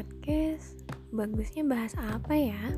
podcast, bagusnya bahas apa ya?